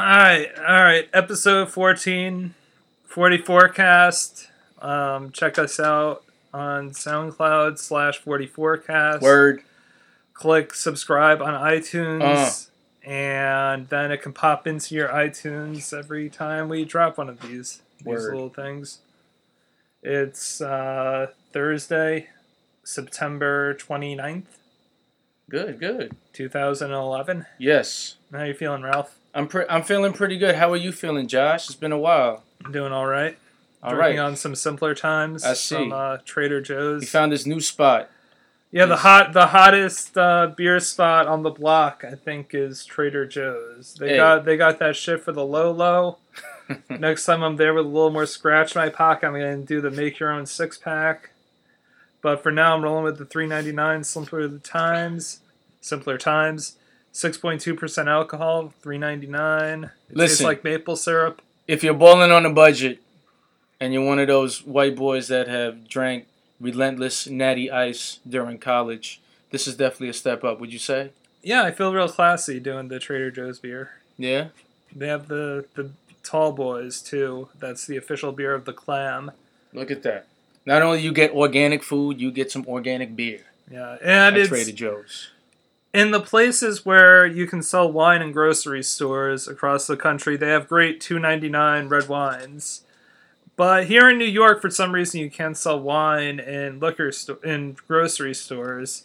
All right, all right. Episode 14, 44 cast. Um, check us out on SoundCloud slash 44 cast. Word. Click subscribe on iTunes, and then it can pop into your iTunes every time we drop one of these these little things. It's uh, Thursday, September 29th, Good, good. 2011. Yes. How you feeling, Ralph? I'm pre- I'm feeling pretty good. How are you feeling, Josh? It's been a while. I'm doing all right. All Drinking right. on some simpler times I see. from uh, Trader Joe's. We found this new spot. yeah, the hot, the hottest uh, beer spot on the block, I think, is Trader Joe's. They Hey. got they got that shit for the low low. Next time I'm there with a little more scratch in my pocket, I'm gonna do the make your own six pack. But for now, I'm rolling with the 3.99 simpler times, simpler times, 6.2 percent alcohol, 3.99. It tastes Listen. like maple syrup. if you're balling on a budget and you're one of those white boys that have drank relentless natty ice during college, this is definitely a step up, would you say? Yeah, I feel real classy doing the Trader Joe's beer. Yeah? They have the the tall boys too. That's the official beer of the clam. Look at that. Not only you get organic food, you get some organic beer Yeah, and at it's Trader Joe's. In the places where you can sell wine in grocery stores across the country. They have great two ninety nine red wines. But here in New York, for some reason, you can't sell wine in liquor sto- in grocery stores.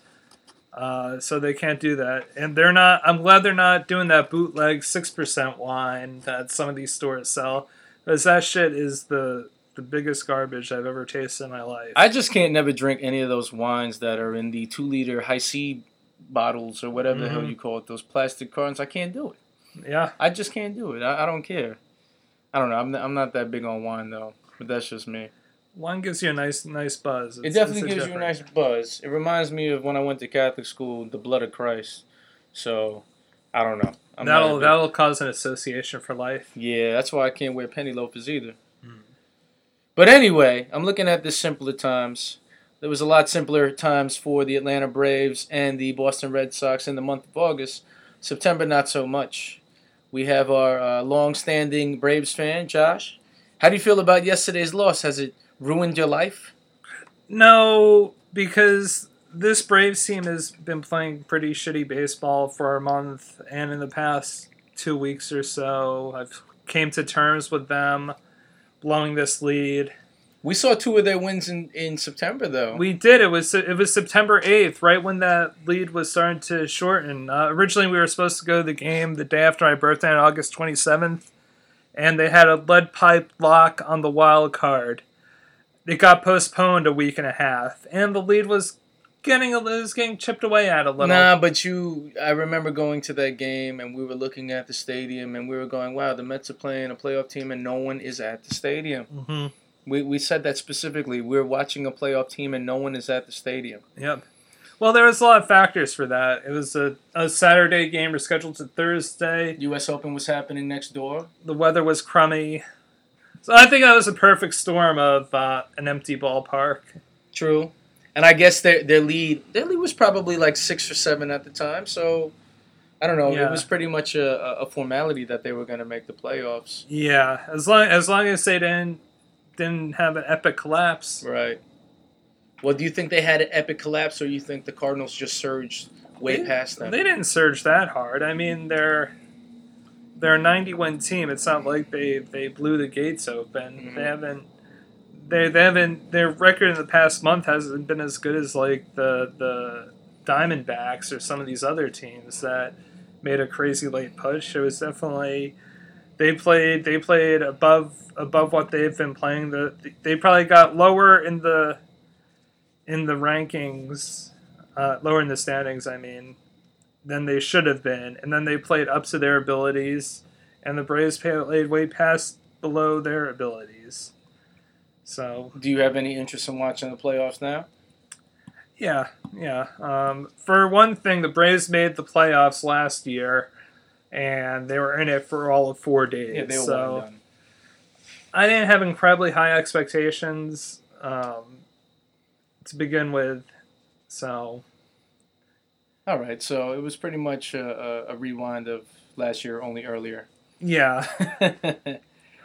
Uh, so they can't do that, and they're not. I'm glad they're not doing that bootleg six percent wine that some of these stores sell, because that shit is the the biggest garbage I've ever tasted in my life. I just can't never drink any of those wines that are in the two liter Hi-C bottles or whatever the hell Mhm. you call it, those plastic cartons. I can't do it. yeah, I just can't do it. I, I don't care. I don't know. I'm not, I'm not that big on wine though, but that's just me. wine gives you a nice nice buzz. It definitely it's gives you a nice buzz. It reminds me of when I went to Catholic school, the blood of Christ. So, I don't know. I'm that'll that'll cause an association for life. Yeah, that's why I can't wear penny loafers either. Hmm. But anyway, I'm looking at the simpler times. There was a lot simpler times for the Atlanta Braves and the Boston Red Sox in the month of August. September, not so much. We have our uh, long-standing Braves fan, Josh. How do you feel about yesterday's loss? Has it ruined your life? No, because this Braves team has been playing pretty shitty baseball for a month, and in the past two weeks or so, I've came to terms with them blowing this lead. We saw two of their wins in, in September, though. We did. It was it was September eighth, right when that lead was starting to shorten. Uh, originally, we were supposed to go to the game the day after my birthday on August twenty seventh, and they had a lead pipe lock on the wild card. It got postponed a week and a half, and the lead was getting a, was getting chipped away at a little. Nah, but you. I remember going to that game and we were looking at the stadium and we were going, "Wow, the Mets are playing a playoff team and no one is at the stadium." hmm We we said that specifically. We're watching a playoff team and no one is at the stadium. Yep. Well, there was a lot of factors for that. It was a, a Saturday game rescheduled to Thursday. U.S. Open was happening next door. the weather was crummy. So I think that was a perfect storm of uh, an empty ballpark. True. And I guess their their lead their lead was probably like six or seven at the time. So I don't know. Yeah. It was pretty much a, a- formality that they were going to make the playoffs. Yeah, as long as long as they didn't didn't have an epic collapse. Right. Well, do you think they had an epic collapse, or you think the Cardinals just surged way They- past them? They didn't surge that hard. I mean, they're they're a 91 team. It's not like they they blew the gates open. Mhm. They haven't. They, they haven't their record in the past month hasn't been as good as like the the Diamondbacks or some of these other teams that made a crazy late push. It was definitely they played they played above above what they've been playing. The they probably got lower in the in the rankings, uh, lower in the standings. I mean, than they should have been, and then they played up to their abilities, and the Braves played way past below their abilities. So Do you have any interest in watching the playoffs now? yeah, yeah. Um, for one thing, the Braves made the playoffs last year, and they were in it for all of four days. Yeah, they were so done. I didn't have incredibly high expectations um, to begin with. So All right, so it was pretty much a, a, rewind of last year, only earlier. Yeah.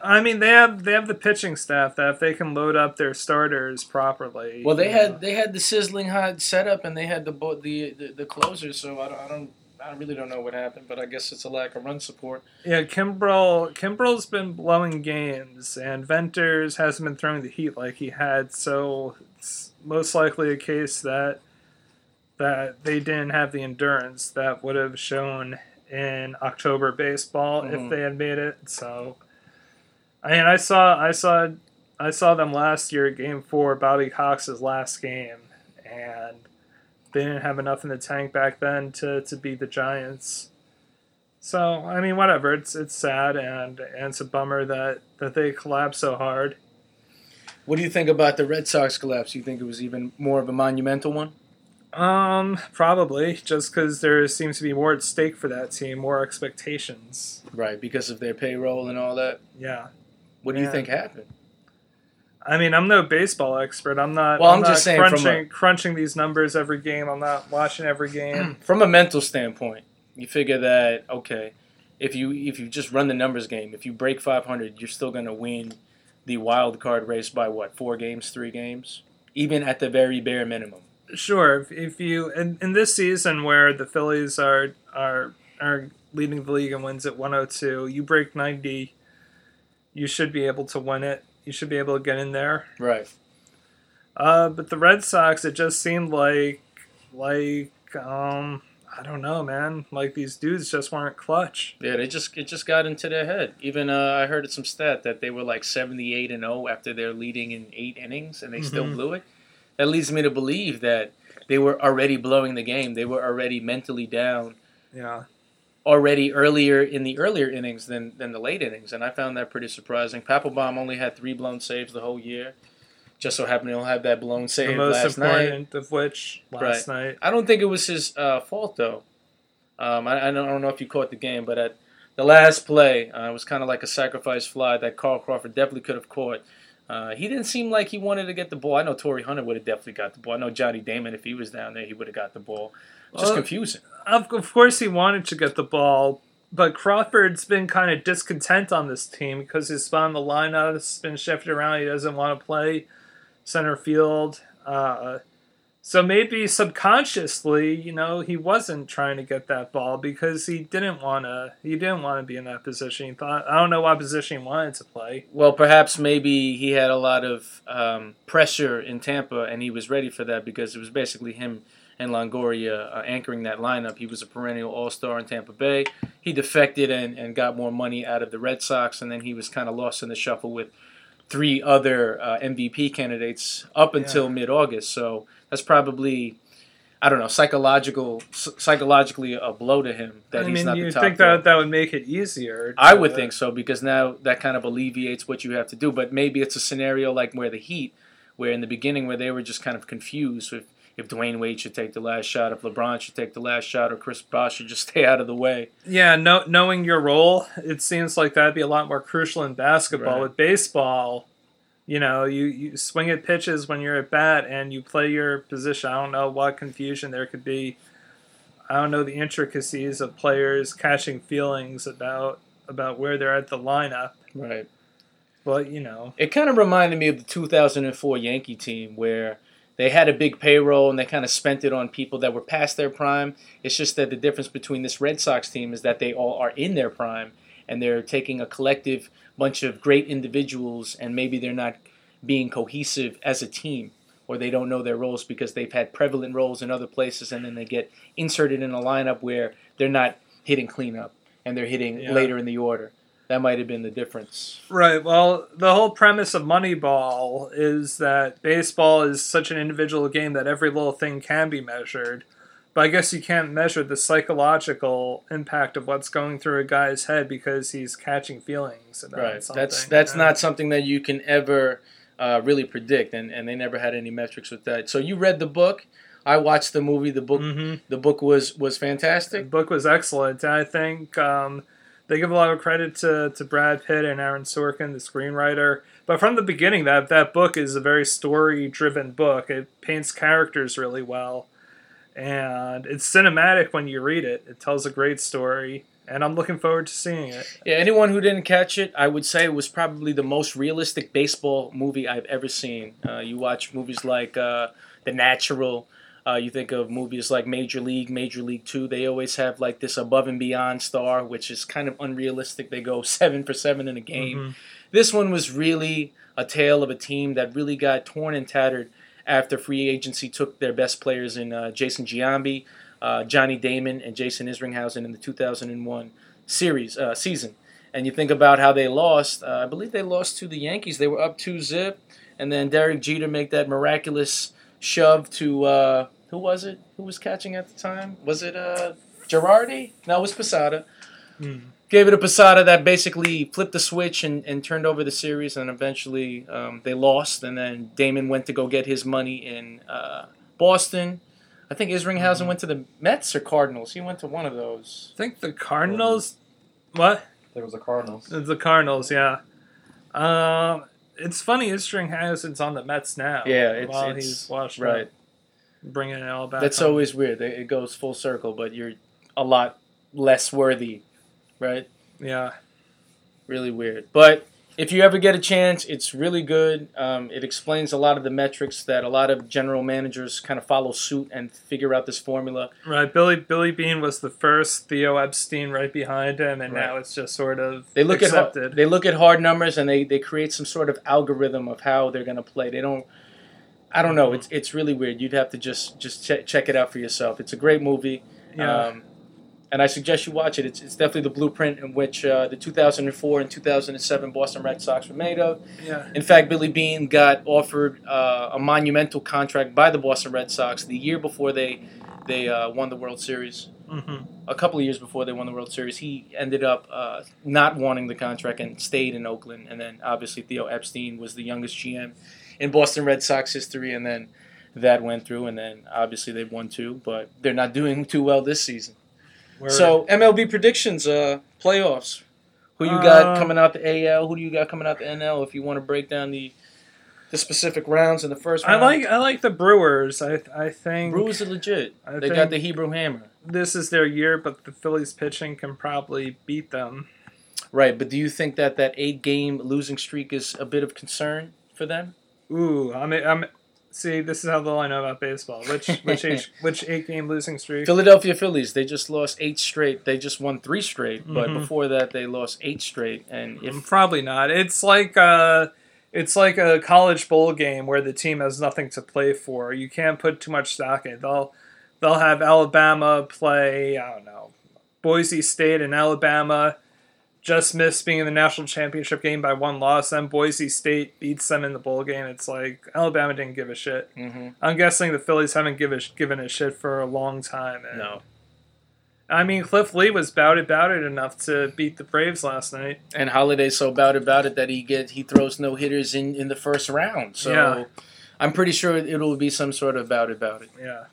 I mean, they have they have the pitching staff that if they can load up their starters properly. well, they had know. they had the sizzling hot setup, and they had the the the, the closers. So I don't, I don't I really don't know what happened, but I guess it's a lack of run support. yeah. Kimbrel Kimbrel's been blowing games, and Venters hasn't been throwing the heat like he had. So it's most likely a case that that they didn't have the endurance that would have shown in October baseball Mhm. if they had made it. So, I mean, I saw I saw I saw them last year at Game Four, Bobby Cox's last game, and they didn't have enough in the tank back then to, to beat the Giants. So I mean, whatever. It's it's sad and and it's a bummer that that they collapsed so hard. What do you think about the Red Sox collapse? You think it was even more of a monumental one? Um, probably just because there seems to be more at stake for that team, more expectations. Right, because of their payroll and all that. Yeah. What do you think happened? I mean, I'm no baseball expert. I'm not. Well, I'm not just saying crunching crunching these numbers every game. I'm not watching every game. From a mental standpoint, you figure that okay, if you if you just run the numbers game, if you break 500, you're still going to win the wild card race by what four games, three games, even at the very bare minimum. Sure, if, if you in, in this season where the Phillies are are are leading the league and wins at 102, you break 90, you should be able to win it. You should be able to get in there. Right. Uh, but the Red Sox, it just seemed like like um I don't know, man. Like these dudes just weren't clutch. Yeah, they just it just got into their head. Even uh, I heard some stat that they were like 78 and 0 after they're leading in eight innings, and they still Mhm. blew it. That leads me to believe that they were already blowing the game. They were already mentally down Yeah. Already earlier in the earlier innings than, than the late innings, and I found that pretty surprising. Papelbon only had three blown saves the whole year. Just so happened he'll have that blown The save most last night. important of which last night. I don't think it was his uh, fault though. Um, I, I, don't, I don't know if you caught the game, but at the last play, uh, it was kind of like a sacrifice fly that Carl Crawford definitely could have caught. Uh, he didn't seem like he wanted to get the ball. I know Torii Hunter would have definitely got the ball. I know Johnny Damon, if he was down there, he would have got the ball. Just Well, confusing. Of, of course, he wanted to get the ball, but Crawford's been kind of discontent on this team because his spot in the lineup has been shifted around. He doesn't want to play center field. Uh, so maybe subconsciously, you know, he wasn't trying to get that ball because he didn't want to. He didn't want to be in that position. He thought, I don't know what position he wanted to play. Well, perhaps maybe he had a lot of um, pressure in Tampa, and he was ready for that because it was basically him and Longoria uh, anchoring that lineup. He was a perennial All Star in Tampa Bay. He defected and, and got more money out of the Red Sox, and then he was kind of lost in the shuffle with three other uh, MVP candidates up until Yeah. mid August. So that's probably. I don't know, psychological, psychologically a blow to him that I he's mean, not you the top think that that would make it easier? I would think so because now that kind of alleviates what you have to do. But maybe it's a scenario like where the Heat, where in the beginning where they were just kind of confused if if Dwyane Wade should take the last shot, if LeBron should take the last shot, or Chris Bosh should just stay out of the way. Yeah, no, knowing your role, it seems like that'd be a lot more crucial in basketball. Right. With baseball, you know, you, you swing at pitches when you're at bat and you play your position. I don't know what confusion there could be. I don't know the intricacies of players catching feelings about about where they're at the lineup, Right. but you know, It kind of reminded me of the 2004 Yankee team where they had a big payroll and they kind of spent it on people that were past their prime. It's just that the difference between this Red Sox team is that they all are in their prime and they're taking a collective bunch of great individuals and maybe they're not being cohesive as a team or they don't know their roles because they've had prevalent roles in other places and then they get inserted in a lineup where they're not hitting cleanup and they're hitting Yeah. later in the order. That might have been the difference. Right. Well, the whole premise of Moneyball is that baseball is such an individual game that every little thing can be measured. But I guess you can't measure the psychological impact of what's going through a guy's head because he's catching feelings about Right. something. That's that's you know? not something that you can ever uh, really predict, and, and they never had any metrics with that. So you read the book. I watched the movie. The book. Mhm. The book was was The fantastic. book was excellent. I think um, they give a lot of credit to, to Brad Pitt and Aaron Sorkin, the screenwriter. But from the beginning, that that book is a very story driven book. It paints characters really well, and it's cinematic when you read it. It tells a great story, and I'm looking forward to seeing it. Yeah, anyone who didn't catch it, I would say it was probably the most realistic baseball movie I've ever seen. Uh, you watch movies like uh, The Natural. Uh, you think of movies like Major League, Major League Two. They always have like this above and beyond star, which is kind of unrealistic. They go seven for seven in a game. Mhm. This one was really a tale of a team that really got torn and tattered after free agency took their best players in uh, Jason Giambi, uh, Johnny Damon, and Jason Isringhausen in the 2001 series uh, season. And you think about how they lost. Uh, I believe they lost to the Yankees. They were up two zip, and then Derek Jeter make that miraculous shove to uh, who was it? Who was catching at the time? Was it uh, Girardi? No, it was Posada Mm. Gave it a Posada that basically flipped the switch and, and turned over the series, and eventually um, they lost. And then Damon went to go get his money in uh, Boston. I think Isringhausen went to the Mets or Cardinals. He went to one of those. I think the Cardinals. What? There was the Cardinals. The Cardinals, yeah. Um, it's funny. Isringhausen's on the Mets now. Yeah, it's- while it's- he's washed right. up, bringing it all back. That's home. always weird. It it goes full circle, but you're a lot less worthy, right? yeah. really weird. But if you ever get a chance, it's really good. Um, it explains a lot of the metrics that a lot of general managers kind of follow suit and figure out this formula. Right, Billy Billy Beane was the first. Theo Epstein right behind him, and Right. now it's just sort of They look at accepted. hard, they look at hard numbers and they, they create some sort of algorithm of how they're going to play. They don't. I don't know. It's it's really weird. You'd have to just just check, check it out for yourself. It's a great movie. yeah, Um, and I suggest you watch it. It's, it's definitely the blueprint in which uh, the 2004 and 2007 Boston Red Sox were made of. yeah, In fact, Billy Beane got offered uh, a monumental contract by the Boston Red Sox the year before they they uh, won the World Series. hmm A couple of years before they won the World Series, he ended up uh, not wanting the contract and stayed in Oakland. And then obviously Theo Epstein was the youngest GM in Boston Red Sox history, and then that went through, and then obviously they've won two, but they're not doing too well this season. So MLB predictions, uh, playoffs. Who you got Uh, coming out the AL? Who do you got coming out the NL? If you want to break down the the specific rounds in the first I like I like the Brewers. I I think Brewers are legit. I they think got the Hebrew Hammer, this is their year, but the Phillies pitching can probably beat them. right? But do you think that that eight game losing streak is a bit of concern for them? Ooh, I'm I'm. See, this is how little I know about baseball. Which which eight, which eight game losing streak? Philadelphia Phillies, they just lost eight straight. They just won three straight, but Mhm. before that, they lost eight straight. And if Probably not. It's like uh it's like a college bowl game where the team has nothing to play for. You can't put too much stock in. They'll they'll have Alabama play, I don't know, Boise State and Alabama just missed being in the national championship game by one loss, then Boise State beats them in the bowl game. It's like Alabama didn't give a shit. Mhm. I'm guessing the Phillies haven't give a, given a shit for a long time. And, no, I mean, Cliff Lee was bout it, bout it enough to beat the Braves last night. and Halladay's so about about it that he get he throws no hitters in in the first round. So Yeah. I'm pretty sure it'll be some sort of about about it. Yeah.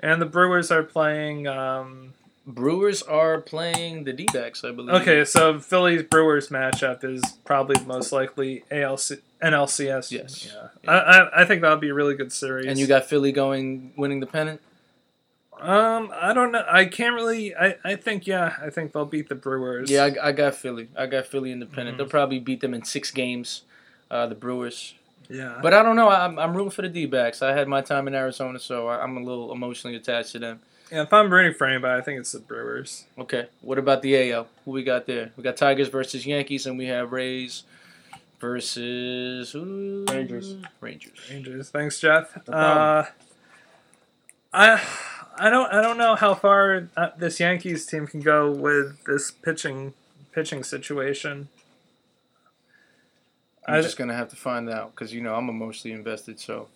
And the Brewers are playing. Um, Brewers are playing the D-backs, I believe. okay, so Phillies Brewers matchup is probably most likely ALC, NLCS. Yes. Yeah. Yeah. I, I, I think that'll be a really good series. And you got Philly going winning the pennant. Um, I don't know. I can't really. I, I think yeah. I think they'll beat the Brewers. Yeah, I, I got Philly. I got Philly independent. Mhm. They'll probably beat them in six games. Uh, the Brewers. Yeah. But I don't know. I'm, I'm rooting for the D-backs. I had my time in Arizona, so I, I'm a little emotionally attached to them. Yeah. If I'm rooting for anybody, I think it's the Brewers. Okay. What about the AL? Who we got there? We got Tigers versus Yankees, and we have Rays versus who? Rangers. Rangers. Rangers. Thanks, Jeff. No uh, I I don't I don't know how far uh, this Yankees team can go with this pitching pitching situation. I'm I- just gonna have to find out because you know I'm emotionally invested, so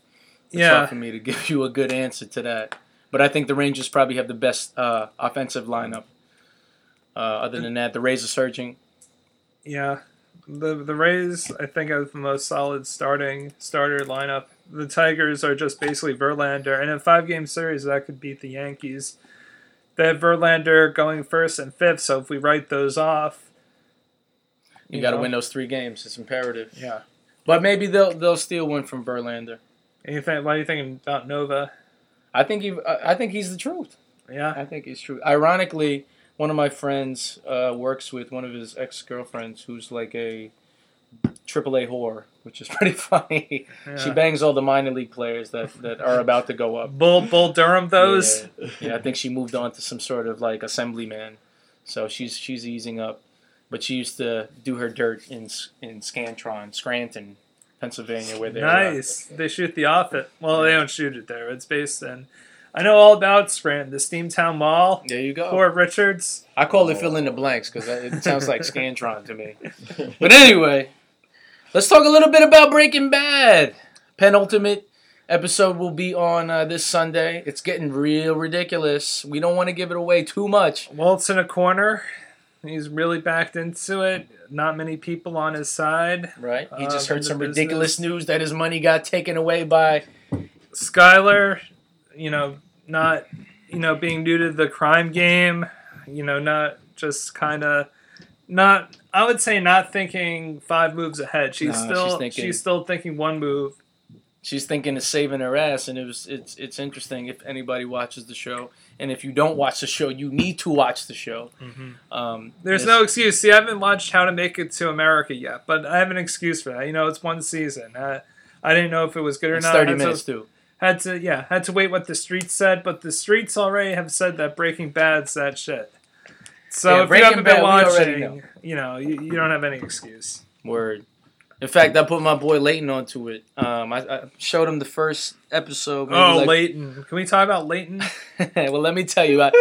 it's Yeah. hard for me to give you a good answer to that. But I think the Rangers probably have the best uh, offensive lineup. Uh, other than that, the Rays are surging. Yeah, the the Rays I think have the most solid starting starter lineup. The Tigers are just basically Verlander, and in a five game series that could beat the Yankees. They have Verlander going first and fifth, so if we write those off, You, got to win those three games. It's imperative. Yeah. But maybe they'll they'll steal one from Verlander. Anything? What are you thinking about Nova? I think he I think he's the truth. Yeah. I think he's true. Ironically, one of my friends uh, works with one of his ex girlfriends who's like a AAA whore, which is pretty funny. She bangs all the minor league players that, that are about to go up. Bull Bull Durham those. Yeah, yeah, I think she moved on to some sort of like assemblyman, so she's she's easing up. But she used to do her dirt in in Scantron, Scranton, Pennsylvania, where they're uh, Nice. They shoot the Office. Well, they don't shoot it there. It's based in. I know all about Scranton, the Steamtown Mall, there you go. Port Richards. I call it fill in the blanks because it sounds like Scantron to me. But anyway, let's talk a little bit about Breaking Bad. Penultimate episode will be on uh, this Sunday. It's getting real ridiculous. We don't want to give it away too much. Walt's in a corner. He's really backed into it. Not many people on his side. Right? He Uh, just in heard some business. ridiculous news that his money got taken away by. Skyler, you know, not, you know, being new to the crime game, you know, not just kind of, not, I would say not thinking five moves ahead. She's No, still, she's, thinking- still thinking one move. She's thinking of saving her ass, and it was it's it's interesting if anybody watches the show, and if you don't watch the show, you need to watch the show. Um, There's no excuse. See, I haven't watched How to Make It to America yet, but I have an excuse for that. You know, it's one season. Uh, I didn't know if it was good or It's not. thirty had to- minutes too. Had to, yeah, had to wait what the streets said, but the streets already have said that Breaking Bad's that shit. So Yeah, if Breaking you haven't Bad, been watching, know. you know, you, you don't have any excuse. Word. In fact, I put my boy Leighton onto it. Um, I, I showed him the first episode. Oh, like- Leighton. Can we talk about Leighton? well, let me tell you, I,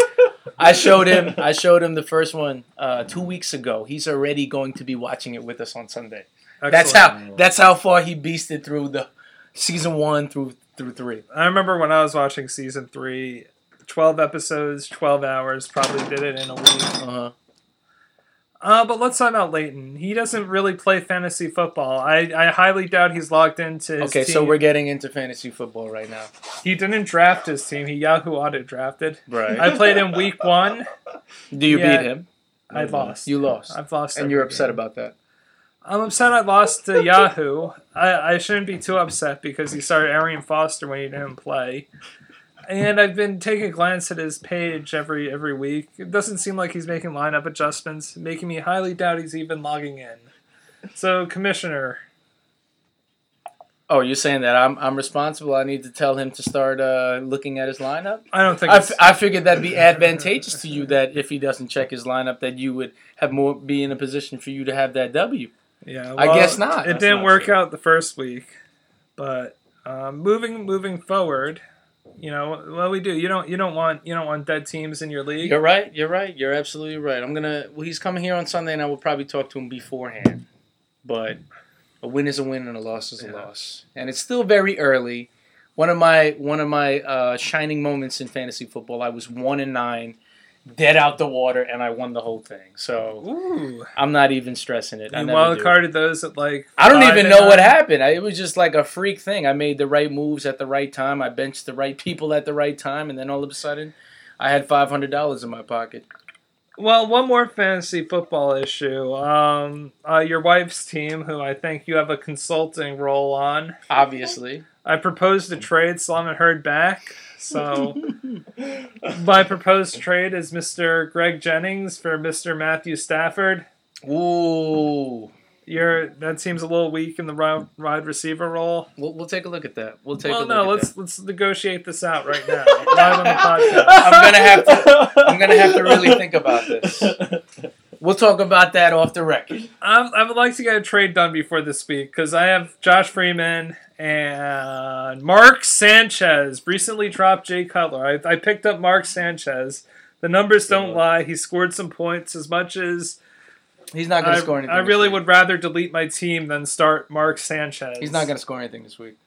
I showed him. I showed him the first one uh, two weeks ago. He's already going to be watching it with us on Sunday. That's how. That's how far he beasted through the season one through through three. I remember when I was watching season three, 12 episodes, 12 hours, probably did it in a week. Uh huh. Uh, but let's talk about Leighton. He doesn't really play fantasy football. I, I highly doubt he's logged into his Okay, team. so we're getting into fantasy football right now. He didn't draft his team. He Yahoo auto drafted. Right. I played in week one. Do you beat him? I lost. You lost, I've lost. and you're upset game. about that. I'm upset I lost to Yahoo. I, I shouldn't be too upset because he started Arian Foster when he didn't play. And I've been taking a glance at his page every every week. It doesn't seem like he's making lineup adjustments, making me highly doubt he's even logging in. So, Commissioner, Oh, you're saying that I'm I'm responsible. I need to tell him to start uh, looking at his lineup. I don't think I, f- I figured that'd be advantageous to you that if he doesn't check his lineup, that you would have more be in a position for you to have that W. yeah. I guess not. It That's didn't not work true. out the first week, but um, moving moving forward, you know well we do. You don't you don't want you don't want dead teams in your league. You're right. You're right. You're absolutely right. I'm gonna. Well, he's coming here on Sunday, and I will probably talk to him beforehand. But a win is a win, and a loss is a Yeah. loss, and it's still very early. One of my one of my uh, shining moments in fantasy football. I was one and nine, dead out the water, and I won the whole thing. So Ooh, I'm not even stressing it. I you never wild carded those at like. I don't even know what happened. I, it was just like a freak thing. I made the right moves at the right time. I benched the right people at the right time, and then all of a sudden, I had five hundred dollars in my pocket. Well, one more fantasy football issue. Um, uh, your wife's team, who I think you have a consulting role on. Obviously, I proposed a trade, so I haven't heard back. So my proposed trade is Mr. Greg Jennings for Mr. Matthew Stafford. ooh, You're that seems a little weak in the wide, wide receiver role. we'll, we'll take a look at that. We'll take a well, look no, at let's that. let's negotiate this out right now, live on the podcast. I'm gonna have to. I'm gonna have to really think about this. We'll talk about that off the record. I, I would like to get a trade done before this week because I have Josh Freeman and Mark Sanchez recently dropped Jay Cutler. I, I picked up Mark Sanchez. The numbers don't lie. He scored some points as much as He's not gonna score anything. I really would rather delete my team than start Mark Sanchez. He's not gonna score anything this week.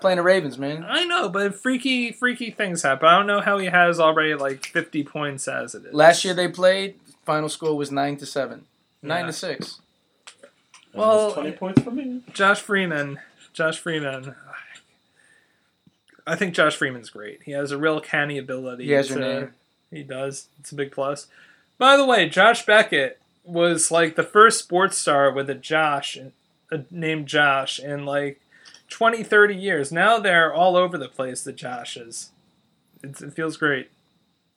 Playing the Ravens, man. I know, but freaky, freaky things happen. I don't know how he has already like 50 points as it is. Last year they played. Final score was nine to seven. Nine Yeah. to six. Well- twenty points for me. Josh Freeman. Josh Freeman. I think Josh Freeman's great. He has a real canny ability. He has your to- name. He does. It's a big plus. By the way, Josh Beckett was like the first sports star with a Josh uh, named Josh in like 20, 30 years. Now they're all over the place, the Joshes. It's, it feels great.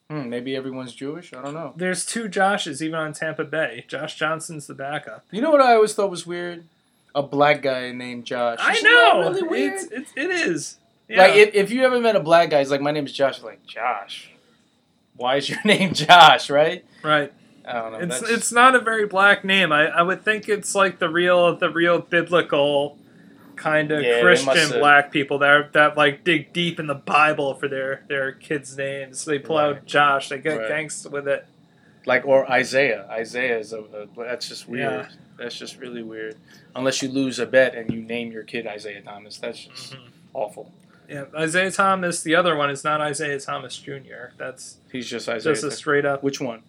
Hmm, maybe everyone's Jewish. I don't know. There's two Joshes even on Tampa Bay. Josh Johnson's the backup. You know what I always thought was weird? A black guy named Josh. I Isn't know. Really weird. It's, it's, it is. Yeah. Like if, if you ever met a black guy, he's like, my name is Josh. Like Josh. Why is your name Josh? Right? right. I don't know. It's that's- it's not a very black name. I, I would think it's like the real the real biblical kind of Yeah, Christian black people that that like dig deep in the Bible for their their kids' names. They pull Right. out Josh. They get Right. with it. like or Isaiah. Isaiah is a, a that's just weird. Yeah. That's just really weird. Unless you lose a bet and you name your kid Isaiah Thomas, that's just Mhm. awful. Yeah, Isaiah Thomas. The other one is not Isaiah Thomas Jr. That's He's just Isaiah. just a straight up Which one?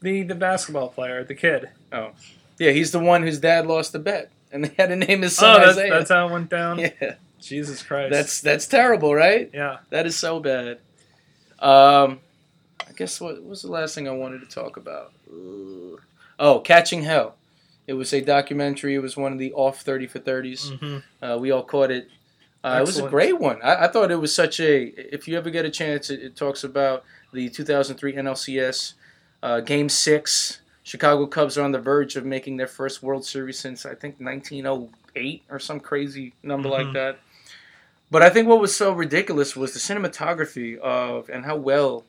the the basketball player, the kid. Oh, yeah, he's the one whose dad lost the bet, and they had to name his son Oh, that's, Isaiah. that's how it went down. yeah, Jesus Christ. that's that's terrible, right? yeah. That is so bad. Um, I guess what, was the last thing I wanted to talk about? Ugh. Oh, Catching Hell. It was a documentary. It was one of the off thirty for 30s. hmm Uh, we all caught it. Uh, it was a great one. I, I thought it was such a. If you ever get a chance, it, it talks about the 2003 NLCS uh, Game Six. Chicago Cubs are on the verge of making their first World Series since I think 1908 or some crazy number like Mhm. that. But I think what was so ridiculous was the cinematography of and how well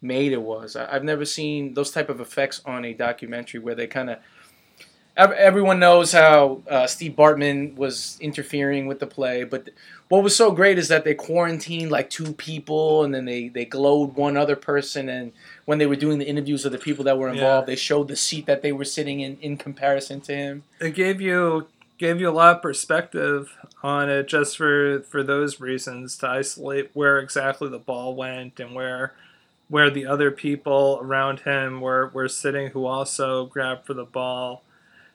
made it was. I, I've never seen those type of effects on a documentary where they kind of everyone knows how uh, Steve Bartman was interfering with the play, but what was so great is that they quarantined like two people, and then they they glowed one other person, and when they were doing the interviews of the people that were Yeah. involved, they showed the seat that they were sitting in in comparison to him. it gave you gave you a lot of perspective on it just for for those reasons to isolate where exactly the ball went and where where the other people around him were were sitting who also grabbed for the ball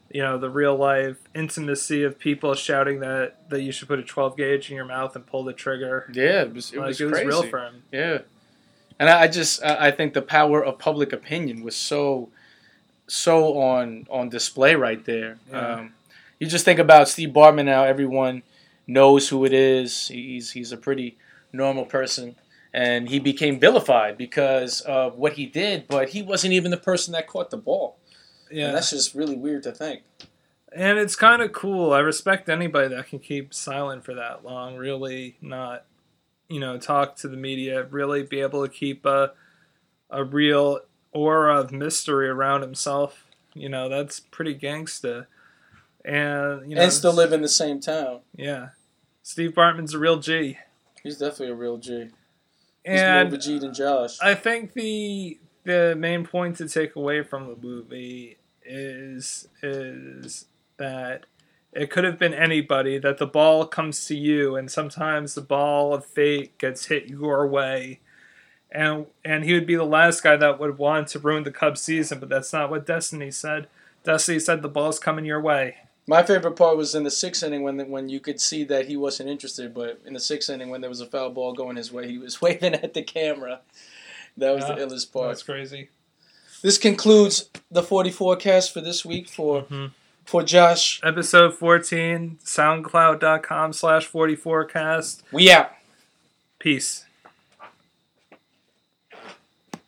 you know the real life intimacy of people shouting that that you should put a 12 gauge in your mouth and pull the trigger Yeah, it was it like was it was crazy. real for him Yeah, and I, I just I I think the power of public opinion was so so on on display right there. Yeah. Um, you just think about Steve Bartman now. Everyone knows who it is. He's he's a pretty normal person, and he became vilified because of what he did. But he wasn't even the person that caught the ball. yeah And that's just really weird to think. And it's kind of cool. I respect anybody that can keep silent for that long, really not, you know, talk to the media, really be able to keep a, a real aura of mystery around himself. You know, that's pretty gangsta. And, you know, and still live in the same town. Yeah. Steve Bartman's a real G. He's definitely a real G. He's And more of a G than Josh. I think the the main point to take away from the movie is is that it could have been anybody that the ball comes to you and sometimes the ball of fate gets hit your way and and he would be the last guy that would want to ruin the Cubs season but that's not what Destiny said. Destiny said the ball's coming your way. My favorite part was in the sixth inning when when you could see that he wasn't interested, but in the sixth inning when there was a foul ball going his way, he was waving at the camera. That was Yeah, the illest part. That's crazy. This concludes the 44 cast for this week for Mhm. For Josh. Episode 14, soundcloud.com slash 44cast. We out. Peace.